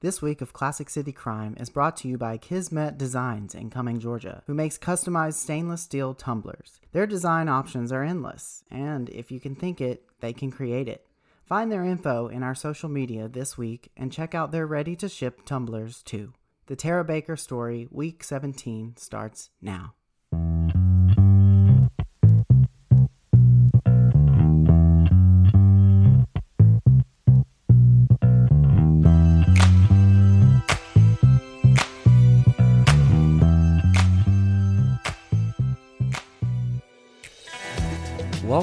This week of Classic City Crime is brought to you by Kismet Designs in Cumming, Georgia, who makes customized stainless steel tumblers. Their design options are endless, and if you can think it, they can create it. Find their info in our social media this week and check out their ready to ship tumblers too. The Tara Baker story, week 17, starts now.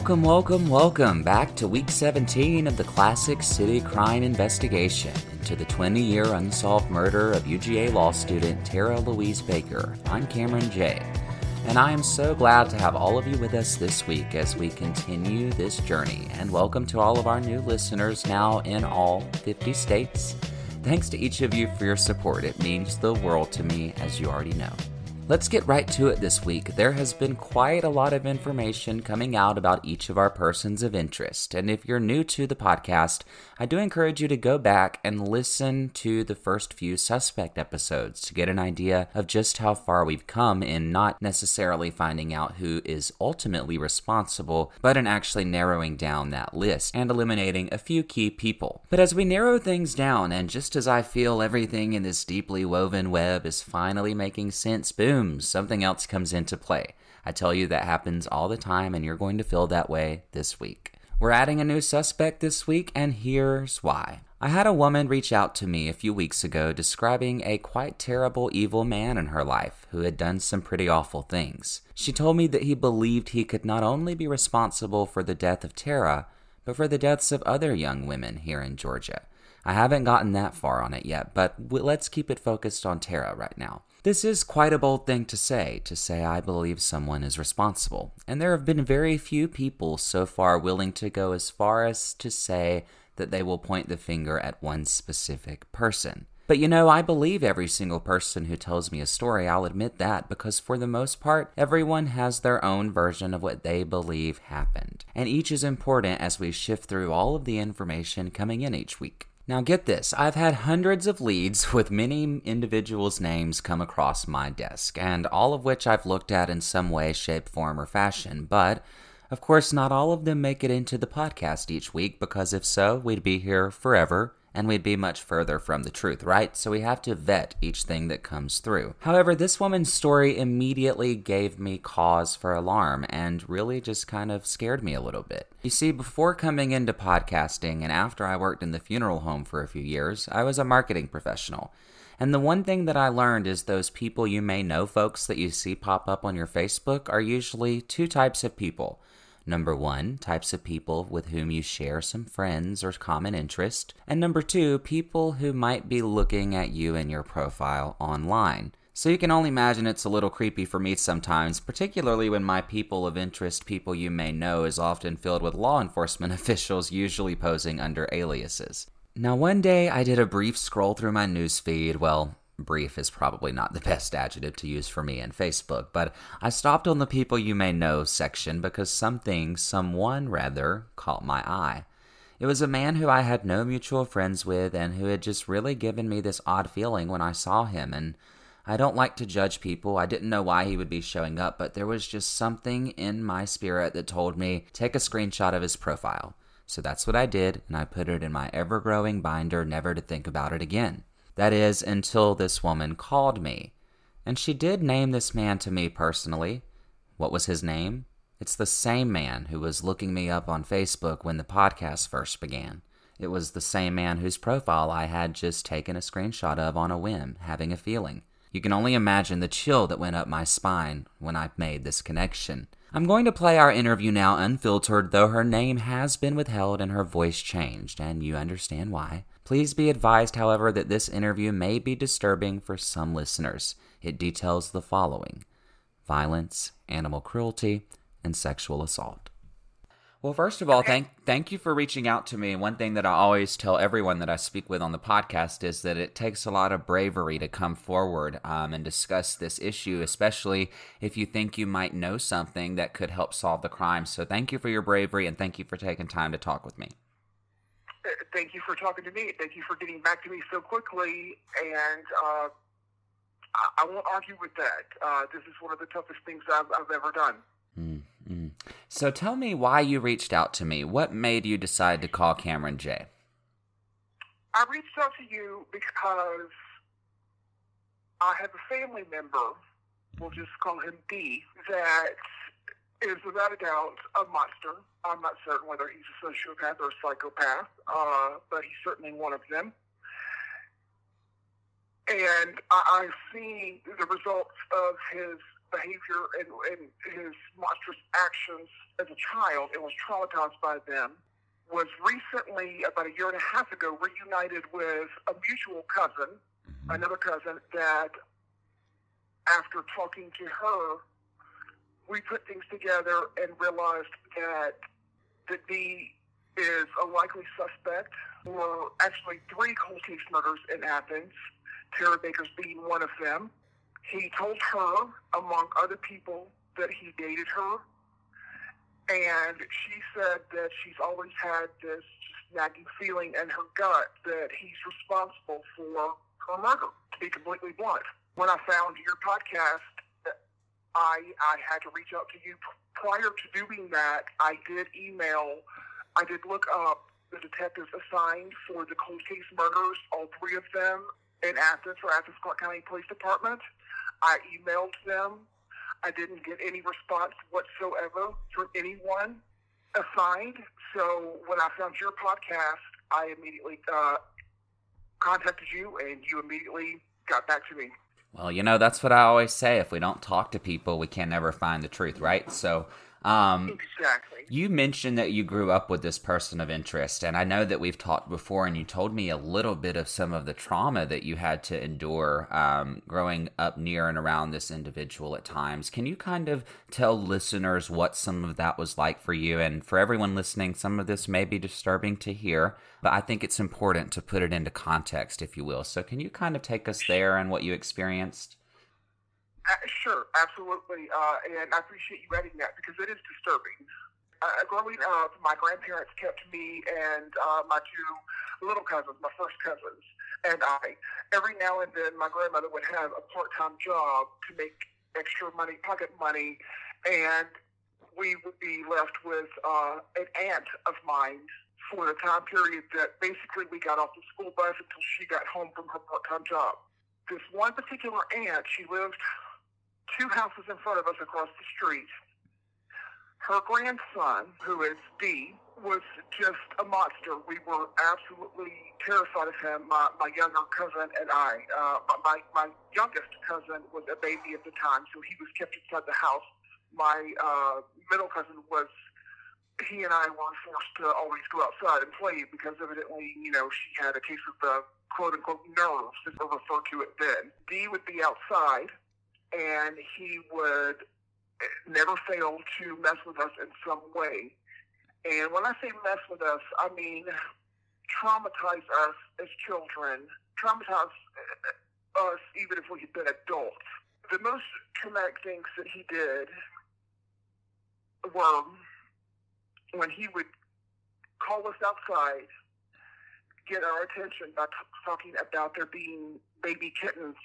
Welcome, welcome, welcome back to week 17 of the Classic City Crime Investigation into the 20 year unsolved murder of UGA law student Tara Louise Baker. I'm Cameron J. And I am so glad to have all of you with us this week as we continue this journey. And welcome to all of our new listeners now in all 50 states. Thanks to each of you for your support. It means the world to me, as you already know. Let's get right to it this week. There has been quite a lot of information coming out about each of our persons of interest. And if you're new to the podcast, I do encourage you to go back and listen to the first few suspect episodes to get an idea of just how far we've come in not necessarily finding out who is ultimately responsible, but in actually narrowing down that list and eliminating a few key people. But as we narrow things down, and just as I feel everything in this deeply woven web is finally making sense, boom boom, something else comes into play. I tell you that happens all the time, and you're going to feel that way this week. We're adding a new suspect this week, and here's why. I had a woman reach out to me a few weeks ago describing a quite terrible, evil man in her life who had done some pretty awful things. She told me that he believed he could not only be responsible for the death of Tara, but for the deaths of other young women here in Georgia. I haven't gotten that far on it yet, but let's keep it focused on Tara right now. This is quite a bold thing to say, to say I believe someone is responsible. And there have been very few people so far willing to go as far as to say that they will point the finger at one specific person. But you know, I believe every single person who tells me a story, I'll admit that, because for the most part, everyone has their own version of what they believe happened. And each is important as we shift through all of the information coming in each week. Now, get this I've had hundreds of leads with many individuals' names come across my desk, and all of which I've looked at in some way, shape, form, or fashion. But, of course, not all of them make it into the podcast each week, because if so, we'd be here forever and we'd be much further from the truth, right? So we have to vet each thing that comes through. However, this woman's story immediately gave me cause for alarm and really just kind of scared me a little bit. You see, before coming into podcasting and after I worked in the funeral home for a few years, I was a marketing professional. And the one thing that I learned is those people you may know, folks, that you see pop up on your Facebook, are usually two types of people. Number one, types of people with whom you share some friends or common interest. And number two, people who might be looking at you and your profile online. So you can only imagine it's a little creepy for me sometimes, particularly when my people of interest, people you may know, is often filled with law enforcement officials, usually posing under aliases. Now, one day I did a brief scroll through my newsfeed, well, brief is probably not the best adjective to use for me in Facebook, but I stopped on the people you may know section because something, someone rather, caught my eye. It was a man who I had no mutual friends with and who had just really given me this odd feeling when I saw him. And I don't like to judge people. I didn't know why he would be showing up, but there was just something in my spirit that told me take a screenshot of his profile. So that's what I did, and I put it in my ever growing binder, never to think about it again. That is, until this woman called me. And she did name this man to me personally. What was his name? It's the same man who was looking me up on Facebook when the podcast first began. It was the same man whose profile I had just taken a screenshot of on a whim, having a feeling. You can only imagine the chill that went up my spine when I made this connection. I'm going to play our interview now unfiltered, though her name has been withheld and her voice changed, and you understand why. Please be advised, however, that this interview may be disturbing for some listeners. It details the following violence, animal cruelty, and sexual assault. Well, first of all, thank thank you for reaching out to me. And one thing that I always tell everyone that I speak with on the podcast is that it takes a lot of bravery to come forward um, and discuss this issue, especially if you think you might know something that could help solve the crime. So, thank you for your bravery and thank you for taking time to talk with me. Thank you for talking to me. Thank you for getting back to me so quickly. And uh, I, I won't argue with that. Uh, this is one of the toughest things I've, I've ever done. Mm-hmm. So tell me why you reached out to me. What made you decide to call Cameron J? I reached out to you because I have a family member, we'll just call him D, that is without a doubt a monster. I'm not certain whether he's a sociopath or a psychopath, uh, but he's certainly one of them. And I, I've seen the results of his behavior and, and his monstrous actions as a child and was traumatized by them. Was recently, about a year and a half ago, reunited with a mutual cousin, another cousin, that after talking to her, we put things together and realized that D is a likely suspect for actually three cold case murders in Athens, Tara Baker's being one of them. He told her, among other people, that he dated her. And she said that she's always had this nagging feeling in her gut that he's responsible for her murder, to be completely blunt. When I found your podcast, I, I had to reach out to you. Prior to doing that, I did email, I did look up the detectives assigned for the cold case murders, all three of them in Athens for Athens Clarke County Police Department. I emailed them. I didn't get any response whatsoever from anyone assigned. So when I found your podcast, I immediately uh, contacted you, and you immediately got back to me. Well, you know, that's what I always say. If we don't talk to people, we can never find the truth, right? So, um, exactly. You mentioned that you grew up with this person of interest, and I know that we've talked before, and you told me a little bit of some of the trauma that you had to endure um, growing up near and around this individual at times. Can you kind of tell listeners what some of that was like for you? And for everyone listening, some of this may be disturbing to hear, but I think it's important to put it into context, if you will. So, can you kind of take us there and what you experienced? Uh, sure, absolutely. Uh, and I appreciate you adding that because it is disturbing. Uh, growing up, my grandparents kept me and uh, my two little cousins, my first cousins, and I. Every now and then, my grandmother would have a part-time job to make extra money, pocket money, and we would be left with uh, an aunt of mine for the time period that basically we got off the school bus until she got home from her part-time job. This one particular aunt, she lived two houses in front of us across the street. Her grandson, who is D, was just a monster. We were absolutely terrified of him. My, my younger cousin and I. Uh, my my youngest cousin was a baby at the time, so he was kept inside the house. My uh, middle cousin was. He and I were forced to always go outside and play because evidently, you know, she had a case of the quote unquote nerves, as they referred to it then. D would be outside and he would never fail to mess with us in some way. And when I say mess with us, I mean traumatize us as children, traumatize uh, us even if we had been adults. The most traumatic things that he did were when he would call us outside, get our attention by t- talking about there being baby kittens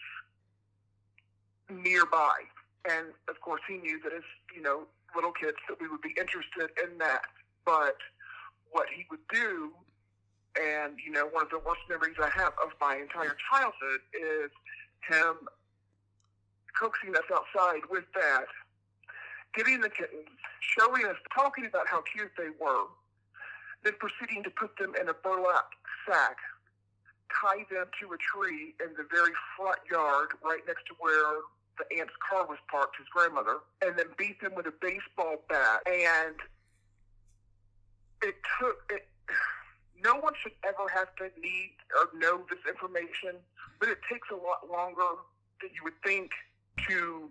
nearby. And of course, he knew that as, you know, little kids that we would be interested in that. But what he would do, and, you know, one of the worst memories I have of my entire childhood is him coaxing us outside with that, getting the kittens, showing us, talking about how cute they were, then proceeding to put them in a burlap sack, tie them to a tree in the very front yard right next to where the aunt's car was parked, his grandmother, and then beat them with a baseball bat. And it took it. No one should ever have to need or know this information, but it takes a lot longer than you would think to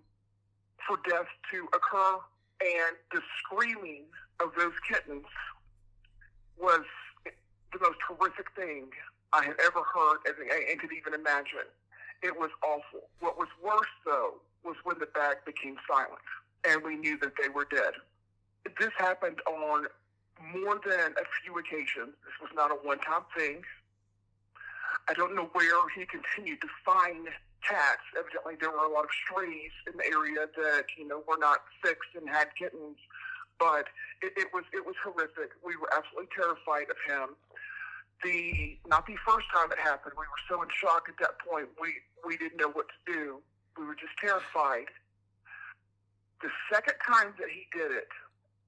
for death to occur. And the screaming of those kittens was the most horrific thing I had ever heard and, and could even imagine. It was awful. What was worse, though, was when the bag became silent and we knew that they were dead. This happened on more than a few occasions. This was not a one-time thing. I don't know where he continued to find cats. Evidently, there were a lot of strays in the area that you know were not fixed and had kittens. But it, it was it was horrific. We were absolutely terrified of him. The not the first time it happened. We were so in shock at that point. We we didn't know what to do. We were just terrified. The second time that he did it,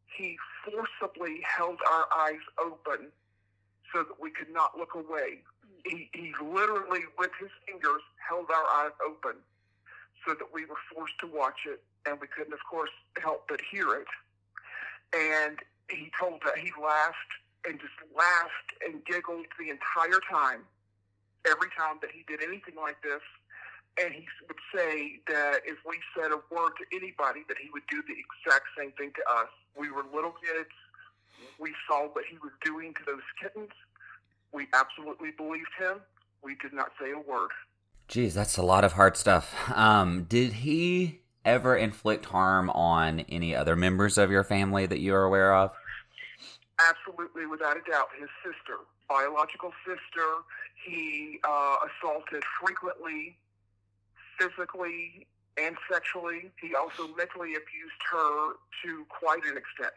he forcibly held our eyes open so that we could not look away. He, he literally, with his fingers, held our eyes open so that we were forced to watch it, and we couldn't, of course, help but hear it. And he told that he laughed and just laughed and giggled the entire time, every time that he did anything like this and he would say that if we said a word to anybody, that he would do the exact same thing to us. We were little kids. We saw what he was doing to those kittens. We absolutely believed him. We did not say a word. Geez, that's a lot of hard stuff. Um, did he ever inflict harm on any other members of your family that you are aware of? Absolutely, without a doubt. His sister, biological sister, he uh, assaulted frequently physically and sexually. He also mentally abused her to quite an extent.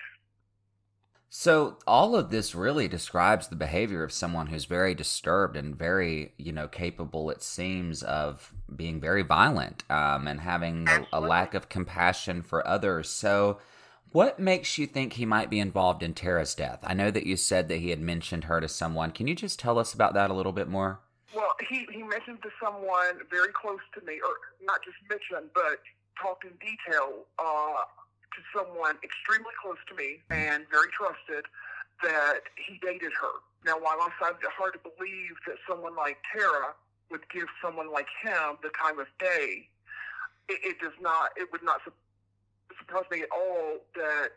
So all of this really describes the behavior of someone who's very disturbed and very, you know, capable. It seems of being very violent um, and having a, a lack of compassion for others. So, what makes you think he might be involved in Tara's death? I know that you said that he had mentioned her to someone. Can you just tell us about that a little bit more? Well, he, he mentioned to someone very close to me, or not just mentioned, but talked in detail uh, to someone extremely close to me and very trusted that he dated her. Now, while I find it hard to believe that someone like Tara would give someone like him the time of day, it, it does not, it would not surprise me at all that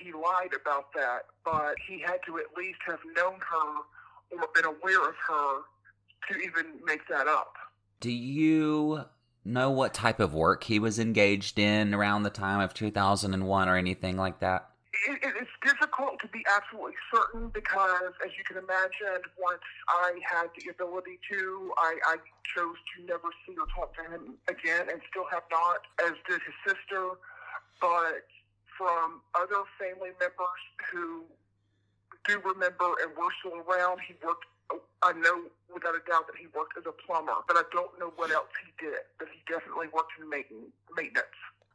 he lied about that, but he had to at least have known her or been aware of her to even make that up. Do you know what type of work he was engaged in around the time of 2001 or anything like that? It, it's difficult to be absolutely certain because, as you can imagine, once I had the ability to, I, I chose to never see or talk to him again and still have not, as did his sister. But from other family members who do remember and were still around, he worked I know without a doubt that he worked as a plumber, but I don't know what else he did. But he definitely worked in maintenance.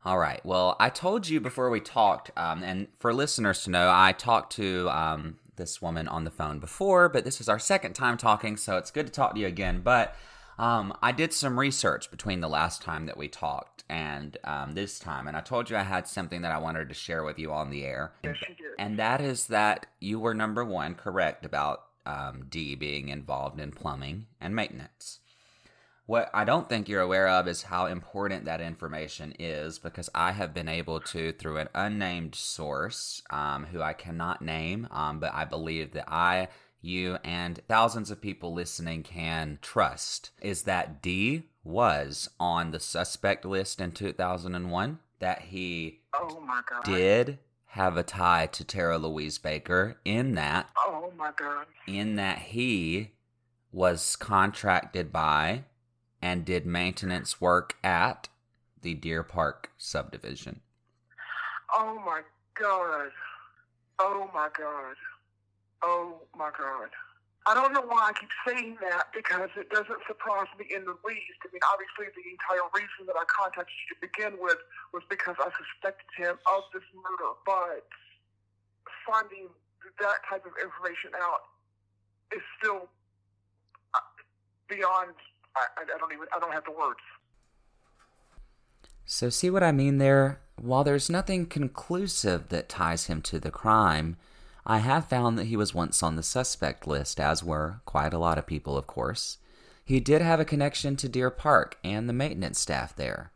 All right. Well, I told you before we talked, um, and for listeners to know, I talked to um, this woman on the phone before, but this is our second time talking, so it's good to talk to you again. But um, I did some research between the last time that we talked and um, this time, and I told you I had something that I wanted to share with you on the air. Yes, you did. And that is that you were number one correct about um, D being involved in plumbing and maintenance. What I don't think you're aware of is how important that information is because I have been able to, through an unnamed source um, who I cannot name, um, but I believe that I, you, and thousands of people listening can trust, is that D was on the suspect list in 2001, that he oh did have a tie to Tara Louise Baker in that Oh my god. In that he was contracted by and did maintenance work at the Deer Park subdivision. Oh my god. Oh my god. Oh my god. I don't know why I keep saying that because it doesn't surprise me in the least. I mean, obviously, the entire reason that I contacted you to begin with was because I suspected him of this murder. But finding that type of information out is still uh, beyond. I, I don't even. I don't have the words. So, see what I mean there? While there's nothing conclusive that ties him to the crime, I have found that he was once on the suspect list, as were quite a lot of people, of course. He did have a connection to Deer Park and the maintenance staff there.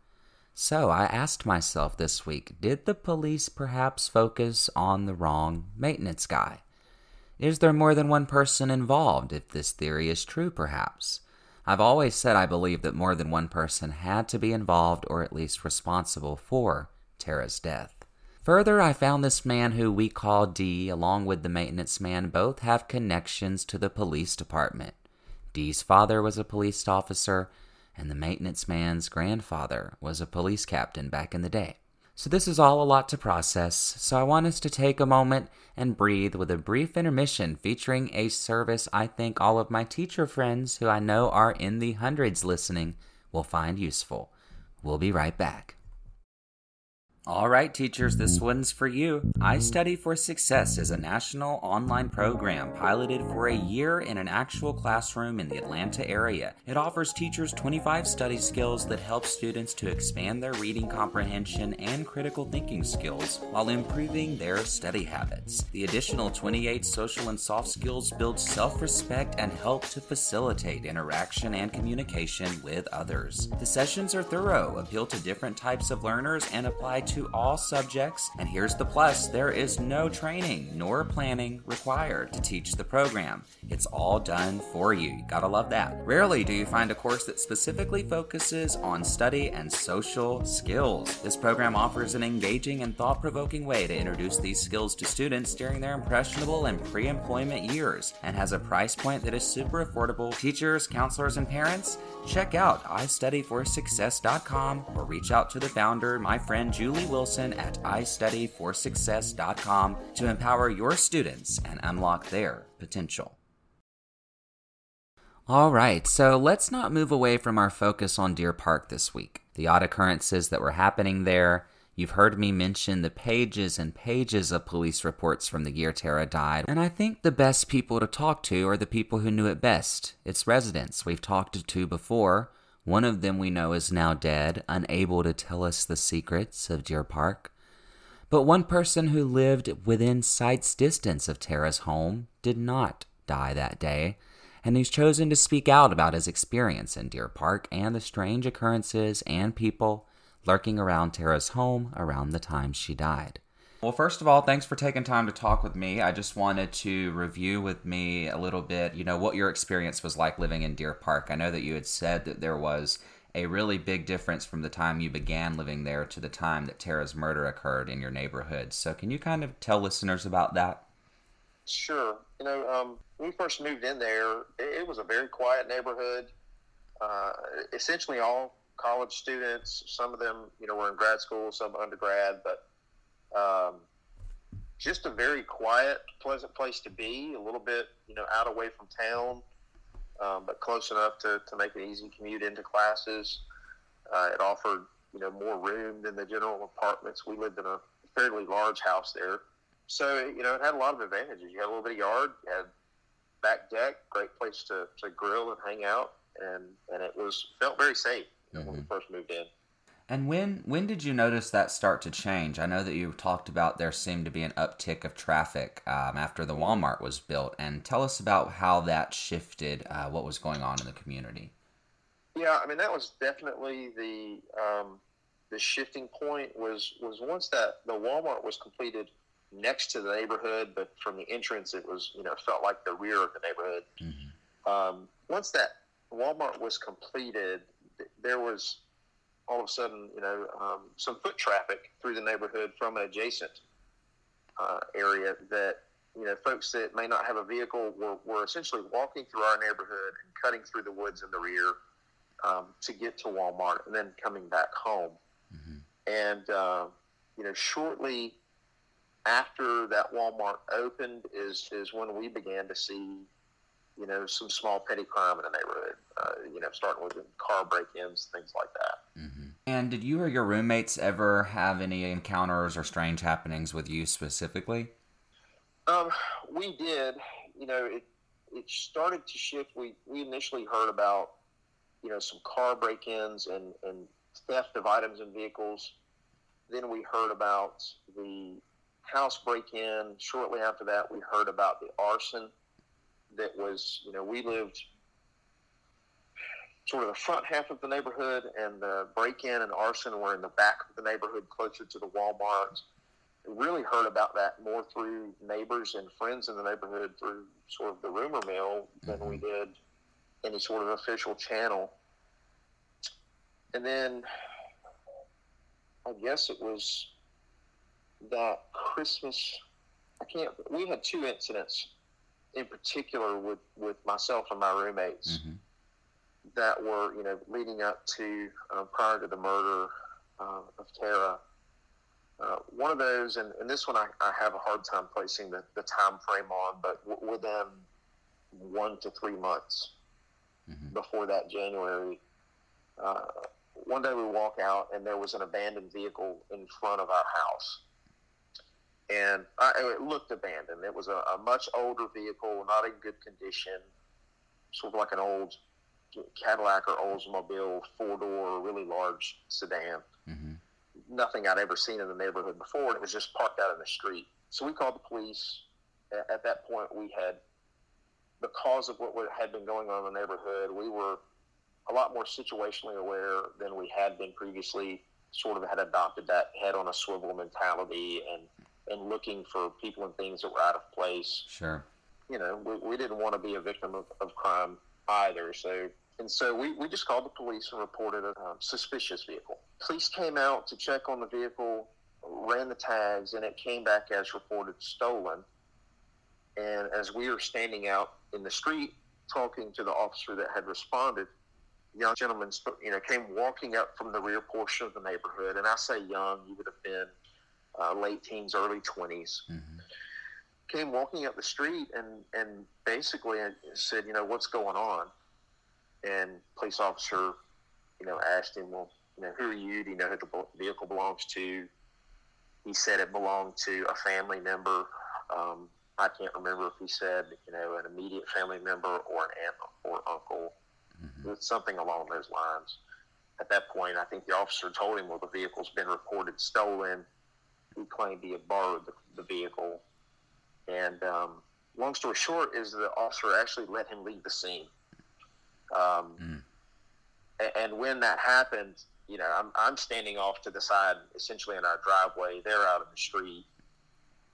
So I asked myself this week did the police perhaps focus on the wrong maintenance guy? Is there more than one person involved if this theory is true, perhaps? I've always said I believe that more than one person had to be involved or at least responsible for Tara's death. Further, I found this man who we call D, along with the maintenance man, both have connections to the police department. D's father was a police officer, and the maintenance man's grandfather was a police captain back in the day. So, this is all a lot to process, so I want us to take a moment and breathe with a brief intermission featuring a service I think all of my teacher friends who I know are in the hundreds listening will find useful. We'll be right back. All right, teachers, this one's for you. I Study for Success is a national online program piloted for a year in an actual classroom in the Atlanta area. It offers teachers 25 study skills that help students to expand their reading comprehension and critical thinking skills while improving their study habits. The additional 28 social and soft skills build self respect and help to facilitate interaction and communication with others. The sessions are thorough, appeal to different types of learners, and apply to to all subjects, and here's the plus there is no training nor planning required to teach the program. It's all done for you. You gotta love that. Rarely do you find a course that specifically focuses on study and social skills. This program offers an engaging and thought provoking way to introduce these skills to students during their impressionable and pre employment years and has a price point that is super affordable. Teachers, counselors, and parents, check out istudyforsuccess.com or reach out to the founder, my friend Julie Wilson at istudyforsuccess.com to empower your students and unlock their potential. All right, so let's not move away from our focus on Deer Park this week. The odd occurrences that were happening there. You've heard me mention the pages and pages of police reports from the year Tara died, and I think the best people to talk to are the people who knew it best. Its residents we've talked to before, one of them we know is now dead, unable to tell us the secrets of Deer Park. But one person who lived within sight's distance of Tara's home did not die that day, and he's chosen to speak out about his experience in Deer Park and the strange occurrences and people lurking around Tara's home around the time she died. Well, first of all, thanks for taking time to talk with me. I just wanted to review with me a little bit, you know, what your experience was like living in Deer Park. I know that you had said that there was a really big difference from the time you began living there to the time that Tara's murder occurred in your neighborhood. So, can you kind of tell listeners about that? Sure. You know, um, when we first moved in there, it, was a very quiet neighborhood. Uh, essentially, all college students. Some of them, you know, were in grad school, some undergrad, but um, just a very quiet, pleasant place to be. A little bit, you know, out away from town, um, but close enough to, to make an easy commute into classes. Uh, it offered, you know, more room than the general apartments. We lived in a fairly large house there, so you know, it had a lot of advantages. You had a little bit of yard, you had back deck, great place to, to grill and hang out, and and it was felt very safe mm-hmm. when we mm-hmm. first moved in. And when when did you notice that start to change? I know that you talked about there seemed to be an uptick of traffic um, after the Walmart was built, and tell us about how that shifted uh, what was going on in the community. Yeah, I mean that was definitely the um, the shifting point was was once that the Walmart was completed next to the neighborhood, but from the entrance it was you know felt like the rear of the neighborhood. Mm-hmm. Um, once that Walmart was completed, there was all of a sudden, you know, um, some foot traffic through the neighborhood from an adjacent uh, area that, you know, folks that may not have a vehicle were, were essentially walking through our neighborhood and cutting through the woods in the rear um, to get to Walmart and then coming back home. Mm-hmm. And, uh, you know, shortly after that Walmart opened is, is when we began to see you know, some small petty crime in the neighborhood. Uh, you know, starting with car break-ins, things like that. Mm-hmm. And did you or your roommates ever have any encounters or strange happenings with you specifically? Um, we did. You know, it it started to shift. We we initially heard about you know some car break-ins and and theft of items and vehicles. Then we heard about the house break-in. Shortly after that, we heard about the arson that was, you know, we lived sort of the front half of the neighborhood, and the break-in and arson were in the back of the neighborhood, closer to the Walmart. We really heard about that more through neighbors and friends in the neighborhood through sort of the rumor mill than mm-hmm. we did any sort of official channel. And then I guess it was that Christmas, I can't. We had two incidents in particular with with myself and my roommates Mm-hmm. That were you know leading up to um, prior to the murder uh, of Tara. Uh, one of those, and, and this one I, I have a hard time placing the, the time frame on, but w- within one to three months Mhm. before that January, uh, one day we walk out and there was an abandoned vehicle in front of our house. And I, it looked abandoned. It was a, a much older vehicle, not in good condition, sort of like an old Cadillac or Oldsmobile four door, really large sedan. Mm-hmm. Nothing I'd ever seen in the neighborhood before. And it was just parked out in the street. So we called the police. At that point, we had, because of what had been going on in the neighborhood, we were a lot more situationally aware than we had been previously. Sort of had adopted that head on a swivel mentality and and looking for people and things that were out of place Sure. you know, we, we didn't want to be a victim of, of crime either. So, and so we, we just called the police and reported a um, suspicious vehicle. Police came out to check on the vehicle, ran the tags, and it came back as reported stolen. And as we were standing out in the street talking to the officer that had responded, young gentleman, you know, came walking up from the rear portion of the neighborhood. And I say young, you would have been uh, late teens, early 20s Mm-hmm. came walking up the street and and basically said, you know, what's going on? And police officer, you know, asked him, well, you know, who are you? Do you know who the vehicle belongs to? He said it belonged to a family member. Um, I can't remember if he said, you know, an immediate family member or an aunt or uncle. Mm-hmm. It's something along those lines. At that point, I think the officer told him, well, the vehicle's been reported stolen. He claimed he had borrowed the, the vehicle. And um, long story short is the officer actually let him leave the scene. Um, Mm. and when that happened, you know, I'm, I'm standing off to the side, essentially in our driveway. They're out in the street.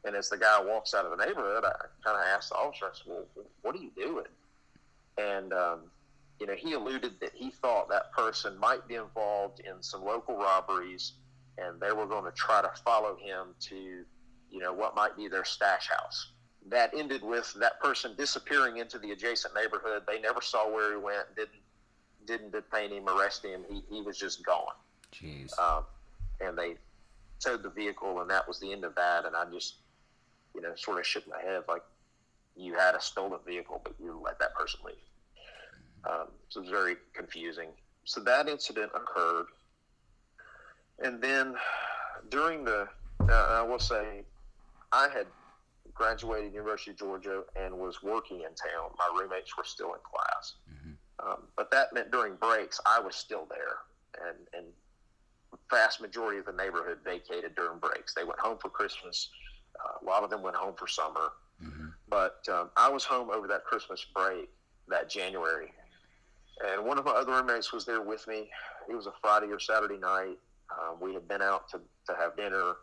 And as the guy walks out of the neighborhood, I kind of asked the officer, I said, well, what are you doing? And, um, you know, he alluded that he thought that person might be involved in some local robberies and they were going to try to follow him to, you know, what might be their stash house. That ended with that person disappearing into the adjacent neighborhood. They never saw where he went, didn't didn't detain him, arrest him. He, he was just gone. Jeez. Um, and they towed the vehicle, and that was the end of that. And I just, you know, sort of shook my head like, you had a stolen vehicle, but you let that person leave. Um, so it was very confusing. So that incident occurred. And then during the, uh, I will say, I had graduated University of Georgia and was working in town. My roommates were still in class. Mhm. Um, but that meant during breaks, I was still there. And, and vast majority of the neighborhood vacated during breaks. They went home for Christmas. Uh, a lot of them went home for summer. Mhm. But um, I was home over that Christmas break that January. And one of my other roommates was there with me. It was a Friday or Saturday night. Um, we had been out to, to have dinner,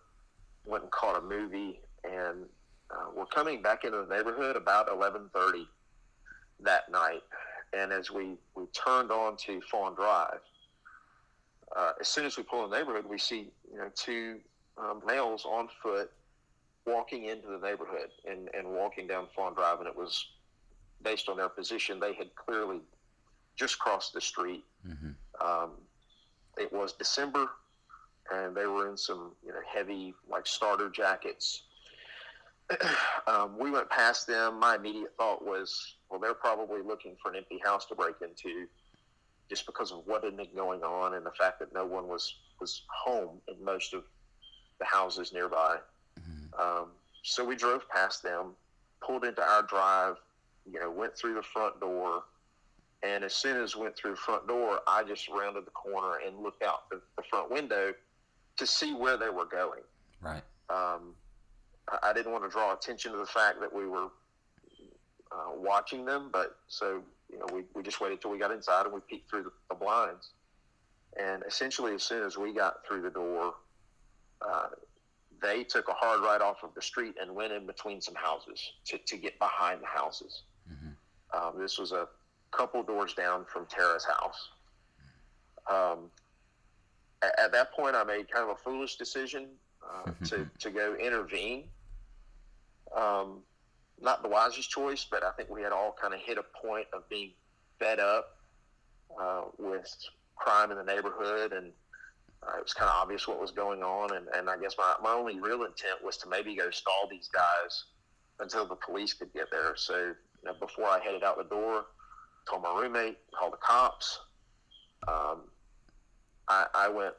went and caught a movie, and uh, we're coming back into the neighborhood about 11:30 that night. And as we, we turned on to Fawn Drive, uh, as soon as we pull in the neighborhood, we see you know two um, males on foot walking into the neighborhood and, and walking down Fawn Drive, and it was based on their position. They had clearly just crossed the street. Mhm. Um, it was December, and they were in some you know heavy like starter jackets. um, we went past them. My immediate thought was, well, they're probably looking for an empty house to break into, just because of what had been going on and the fact that no one was was home in most of the houses nearby. Mhm. Um, so we drove past them, pulled into our drive, you know, went through the front door, and as soon as we went through the front door, I just rounded the corner and looked out the, the front window to see where they were going. Right. Um, I, didn't want to draw attention to the fact that we were uh, watching them, but so you know, we, we just waited till we got inside and we peeked through the, the blinds. And essentially, as soon as we got through the door, uh, they took a hard right off of the street and went in between some houses to, to get behind the houses. Mhm. Um, this was a couple doors down from Tara's house. Um, at, at that point, I made kind of a foolish decision. uh, to to go intervene. Um, not the wisest choice, but I think we had all kind of hit a point of being fed up uh, with crime in the neighborhood, and uh, it was kind of obvious what was going on. And, and I guess my, my only real intent was to maybe go stall these guys until the police could get there. So you know, before I headed out the door, told my roommate, called the cops. Um, I, I went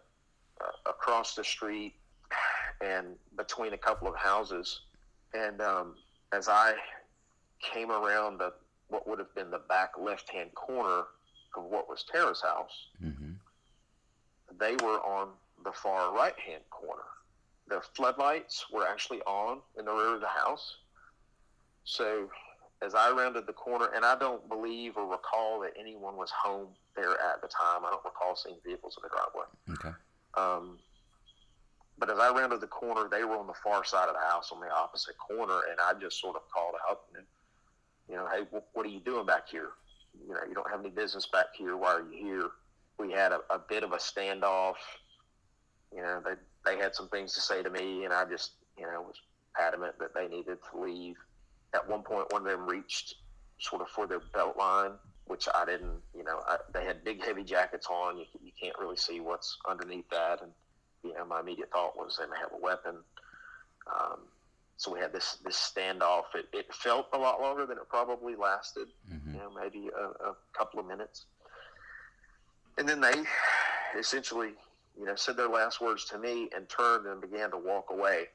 uh, across the street and between a couple of houses, and um, as I came around the what would have been the back left hand corner of what was Tara's house, Mm-hmm. they were on the far right hand corner. The floodlights were actually on in the rear of the house. So as I rounded the corner, and I don't believe or recall that anyone was home there at the time. I don't recall seeing vehicles in the driveway. Okay. Um, but as I rounded the corner, they were on the far side of the house on the opposite corner, and I just sort of called out, you know, hey, wh- what are you doing back here? You know, you don't have any business back here. Why are you here? We had a, a bit of a standoff. You know, they they had some things to say to me, and I just, you know, was adamant that they needed to leave. At one point, one of them reached sort of for their belt line, which I didn't. You know, I, they had big, heavy jackets on. You, you can't really see what's underneath that, and you know, my immediate thought was they may have a weapon. Um, so we had this this standoff. It, it felt a lot longer than it probably lasted. Mm-hmm. You know, maybe a, a couple of minutes. And then they essentially, you know, said their last words to me and turned and began to walk away.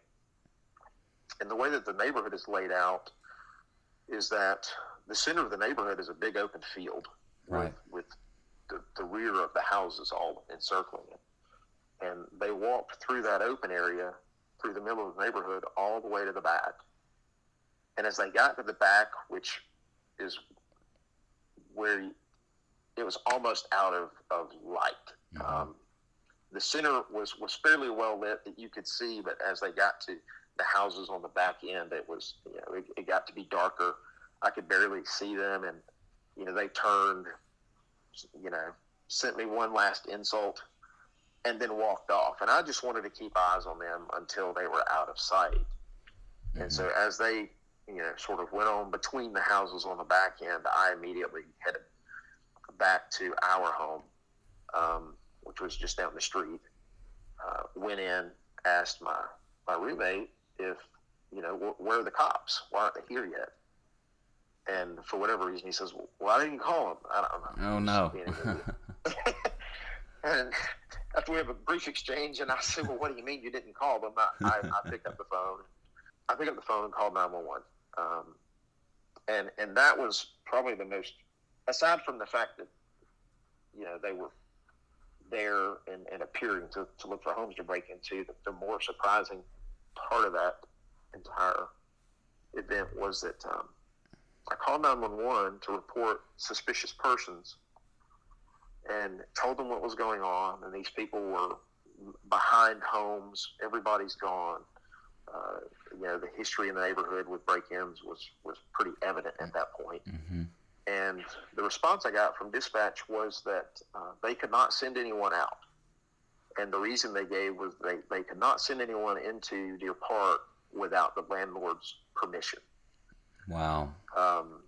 And the way that the neighborhood is laid out is that the center of the neighborhood is a big open field Right. with, with the, the rear of the houses all encircling it. And they walked through that open area, through the middle of the neighborhood, all the way to the back. And as they got to the back, which is where it was almost out of, of light, Mhm. um, the center was, was fairly well lit that you could see, but as they got to the houses on the back end, it was, you know, it, it got to be darker. I could barely see them. And, you know, they turned, you know, sent me one last insult and then walked off. And I just wanted to keep eyes on them until they were out of sight. And so as they, you know, sort of went on between the houses on the back end, I immediately headed back to our home, um, which was just down the street. Uh, went in, asked my, my roommate if, you know, wh- where are the cops? Why aren't they here yet? And for whatever reason, he says, well, I didn't call them. I don't know. Oh no. being an idiot. and after we have a brief exchange, and I said, "Well, what do you mean you didn't call them?" I, I, I picked up the phone. I picked up the phone and called nine one one. Um, and and that was probably the most, aside from the fact that you know they were there and, and appearing to, to look for homes to break into, the, the more surprising part of that entire event was that um, I called 911 to report suspicious persons and told them what was going on. And these people were behind homes. Everybody's gone. Uh, you know, the history in the neighborhood with break-ins was, was pretty evident at that point. Mm-hmm. And the response I got from dispatch was that uh, they could not send anyone out. And the reason they gave was they, they could not send anyone into Deer Park without the landlord's permission. Wow. Um,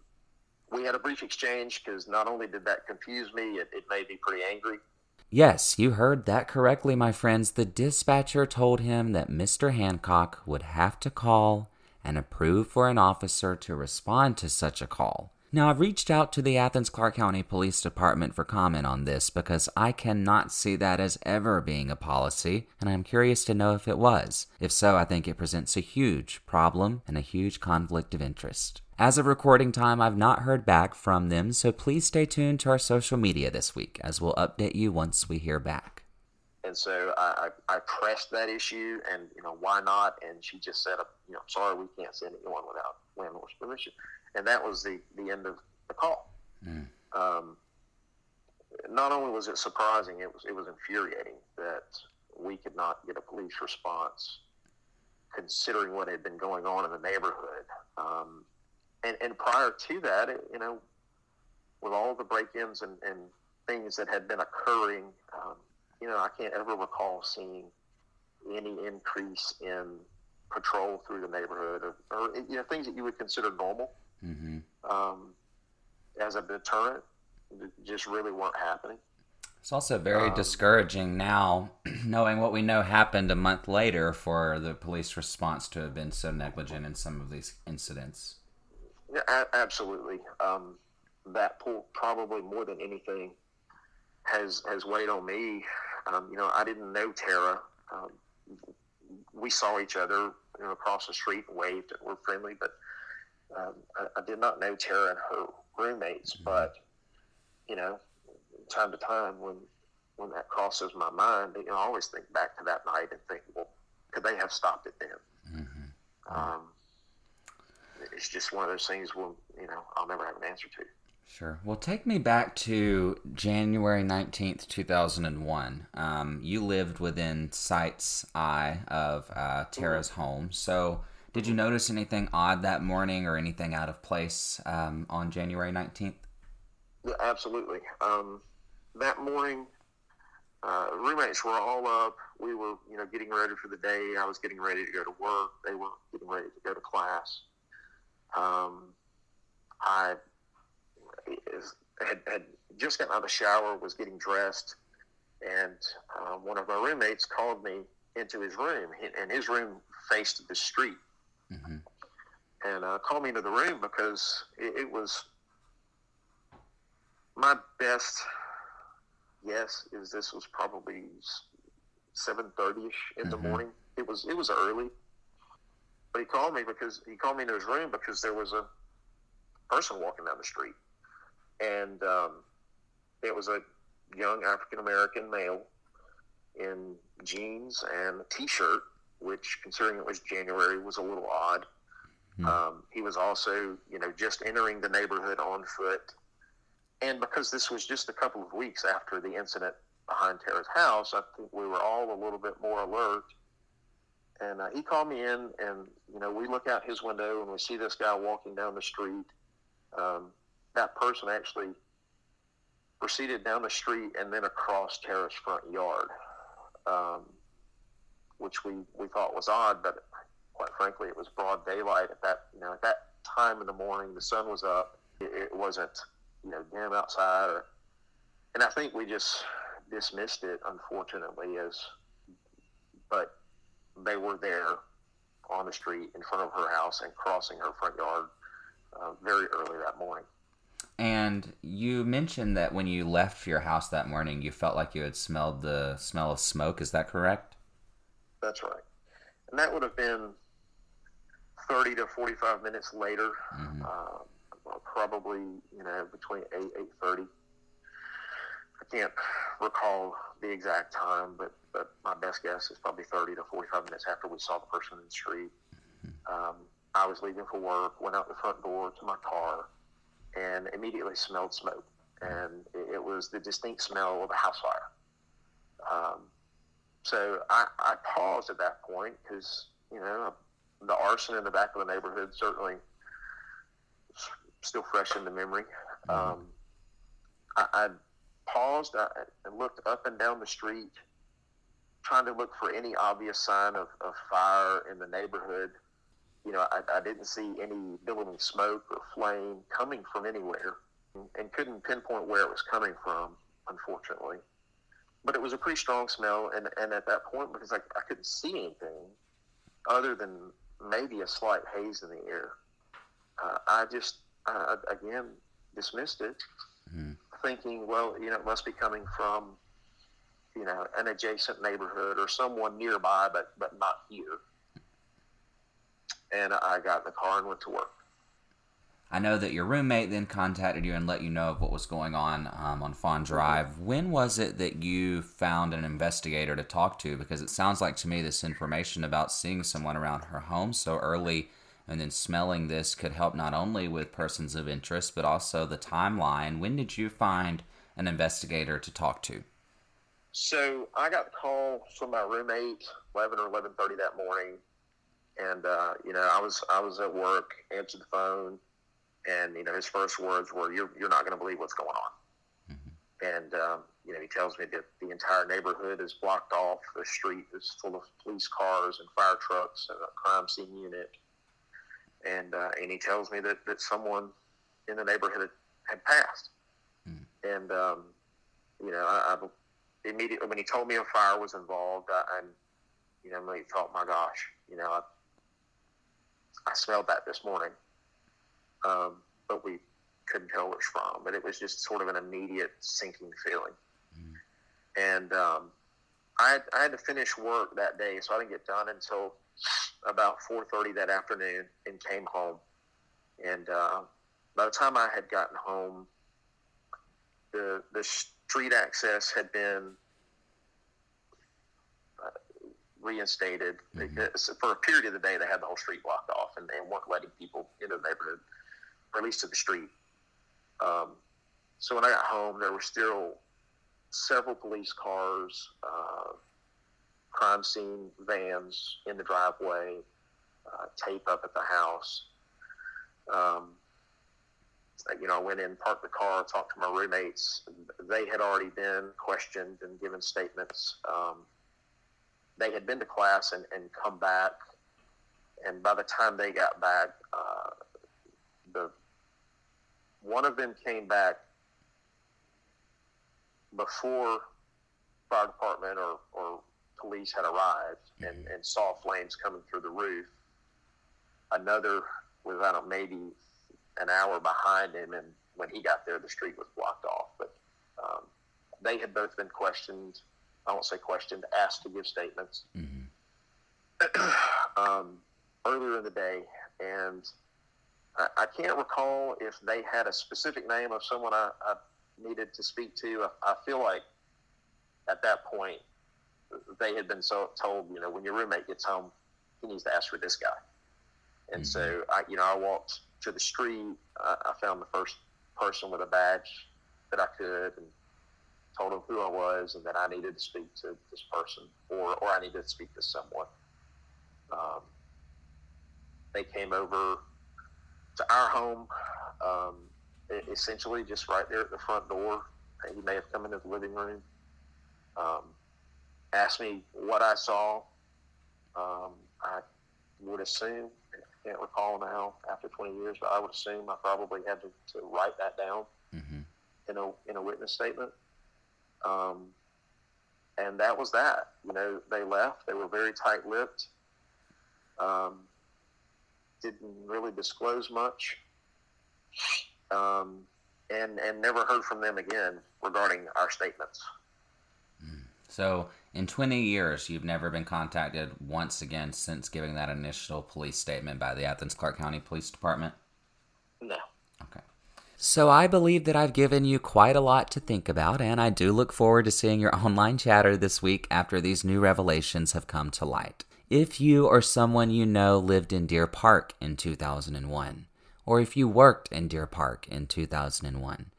we had a brief exchange because not only did that confuse me, it, it made me pretty angry. Yes, you heard that correctly, my friends. The dispatcher told him that Mr. Hancock would have to call and approve for an officer to respond to such a call. Now, I've reached out to the Athens Clarke County Police Department for comment on this because I cannot see that as ever being a policy, and I'm curious to know if it was. If so, I think it presents a huge problem and a huge conflict of interest. As of recording time, I've not heard back from them, so please stay tuned to our social media this week as we'll update you once we hear back. And so I, I, I pressed that issue and, you know, why not? And she just said, you know, sorry, we can't send anyone without landlord's permission. And that was the, the end of the call. Mm. Um, not only was it surprising, it was, it was infuriating that we could not get a police response considering what had been going on in the neighborhood. Um, and, prior to that, you know, with all the break-ins and, and things that had been occurring, um, you know, I can't ever recall seeing any increase in patrol through the neighborhood or, or you know things that you would consider normal Mm-hmm. um, as a deterrent just really weren't happening. It's also very Um, discouraging now, knowing what we know happened a month later for the police response to have been so negligent in some of these incidents. Yeah, a- absolutely. Um, that probably more than anything has has weighed on me. Um, you know, I didn't know Tara. Um, we saw each other you know, across the street and waved and were friendly, but um, I, I did not know Tara and her roommates. But you know, time to time when when that crosses my mind, you know, I always think back to that night and think, well, could they have stopped it then? Mm-hmm. Um, it's just one of those things where you know I'll never have an answer to. Sure. Well, take me back to January 19th, 2001. Um, you lived within sight's eye of uh, Tara's home. So, did you notice anything odd that morning or anything out of place um, on January 19th? Yeah, absolutely. Um, that morning, uh, roommates were all up. We were, you know, getting ready for the day. I was getting ready to go to work. They were getting ready to go to class. Um, I is, had, had just gotten out of the shower, was getting dressed, and uh, one of my roommates called me into his room, and his room faced the street. Mm-hmm. And uh, called me into the room because it, it was my best guess is this was probably seven thirty ish in the Mhm. morning. It was it was early, but he called me because he called me into his room because there was a person walking down the street, and um, it was a young African American male in jeans and a t-shirt, which, considering it was January, was a little odd. Hmm. Um, he was also, you know, just entering the neighborhood on foot. And because this was just a couple of weeks after the incident behind Tara's house, I think we were all a little bit more alert. And uh, he called me in, and you know, we look out his window and we see this guy walking down the street. Um, that person actually proceeded down the street and then across Tara's front yard, um, which we, we thought was odd, but quite frankly, it was broad daylight at that you know at that time in the morning. The sun was up. It, it wasn't you know dim outside, or, and I think we just dismissed it unfortunately as, but they were there on the street in front of her house and crossing her front yard uh, very early that morning. And you mentioned that when you left your house that morning, you felt like you had smelled the smell of smoke. Is that correct? That's right. And that would have been 30 to 45 minutes later, Mhm. uh, probably, you know, between 8, 8.30. I can't recall the exact time, but, but my best guess is probably 30 to 45 minutes after we saw the person in the street. Um, I was leaving for work, went out the front door to my car, and immediately smelled smoke. And it, it was the distinct smell of a house fire. Um, so I, I paused at that point because, you know, the arson in the back of the neighborhood certainly still fresh in the memory. Um, I, I paused and looked up and down the street, trying to look for any obvious sign of, of fire in the neighborhood. You know, I, I didn't see any billowing smoke or flame coming from anywhere and couldn't pinpoint where it was coming from, unfortunately but it was a pretty strong smell. And, and at that point, because I, I couldn't see anything other than maybe a slight haze in the air, uh, I just, uh, again, dismissed it. Thinking, well, you know, it must be coming from, you know, an adjacent neighborhood or someone nearby, but, but not here. And I got in the car and went to work. I know that your roommate then contacted you and let you know of what was going on um, on Fawn Drive. When was it that you found an investigator to talk to? Because it sounds like to me this information about seeing someone around her home so early and then smelling this could help not only with persons of interest but also the timeline. When did you find an investigator to talk to? So I got the call from my roommate, eleven or eleven thirty that morning, and uh, you know I was I was at work, answered the phone, and you know his first words were, "You're you're not going to believe what's going on," and um, you know, he tells me that the entire neighborhood is blocked off. The street is full of police cars and fire trucks and a crime scene unit. And uh, and he tells me that, that someone in the neighborhood had, had passed. Mm. And um, you know, I, I immediately when he told me a fire was involved, I, I you know, I thought, my gosh, you know, I, I smelled that this morning. Um, but we couldn't tell which from. But it was just sort of an immediate sinking feeling. Mm. And um, I, had, I had to finish work that day, so I didn't get done until about 4.30 that afternoon and came home. And uh, by the time I had gotten home, the, the street access had been uh, reinstated. Mm-hmm. For a period of the day, they had the whole street blocked off and they weren't letting people into the neighborhood, or at least to the street. Um, so when I got home, there were still several police cars, uh, crime scene vans in the driveway, uh, tape up at the house. Um, you know, I went in, parked the car, talked to my roommates. They had already been questioned and given statements. Um, they had been to class and, and come back. And by the time they got back, uh, the one of them came back before fire department or, or police had arrived and, mm-hmm. and saw flames coming through the roof. Another was, I don't know, maybe an hour behind him, and when he got there, the street was blocked off. But um, they had both been questioned. I won't say questioned, asked to give statements mm-hmm. um, earlier in the day, and I, I, can't recall if they had a specific name of someone I, I needed to speak to. I, I, feel like at that point they had been so told, you know, when your roommate gets home, he needs to ask for this guy. And mm-hmm. so I, you know, I walked to the street. I, I found the first person with a badge that I could and told him who I was and that I needed to speak to this person or, or I needed to speak to someone. Um, they came over to our home, um, essentially just right there at the front door. He may have come into the living room, um, asked me what I saw. Um, I would assume I can't recall now after 20 years, but I would assume I probably had to, to write that down mm-hmm. in a in a witness statement. Um, and that was that. You know, they left. They were very tight-lipped. Um, didn't really disclose much, um, and and never heard from them again regarding our statements. So, in 20 years, you've never been contacted once again since giving that initial police statement by the Athens Clarke County Police Department? No. Okay. So, I believe that I've given you quite a lot to think about, and I do look forward to seeing your online chatter this week after these new revelations have come to light. If you or someone you know lived in Deer Park in 2001, or if you worked in Deer Park in 2001,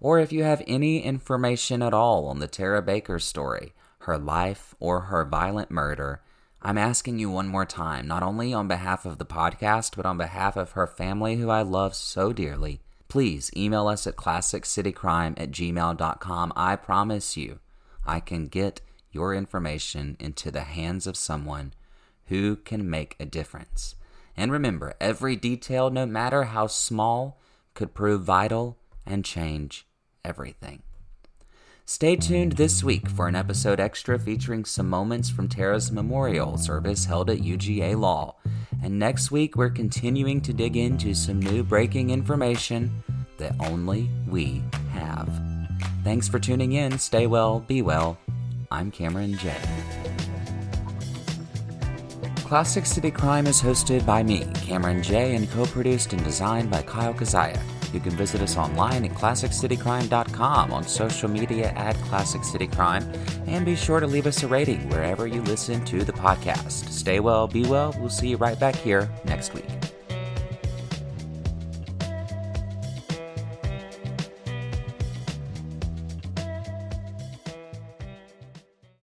or if you have any information at all on the Tara Baker story, her life, or her violent murder, I'm asking you one more time, not only on behalf of the podcast, but on behalf of her family who I love so dearly. Please email us at classiccitycrime at gmail.com. I promise you, I can get your information into the hands of someone who can make a difference. And remember, every detail, no matter how small, could prove vital and change everything. Stay tuned this week for an episode extra featuring some moments from Tara's memorial service held at UGA Law. And next week, we're continuing to dig into some new breaking information that only we have. Thanks for tuning in. Stay well, be well. I'm Cameron J. Classic City Crime is hosted by me, Cameron J, and co produced and designed by Kyle Kazaya. You can visit us online at ClassicCityCrime.com, on social media at Classic City Crime, and be sure to leave us a rating wherever you listen to the podcast. Stay well, be well. We'll see you right back here next week.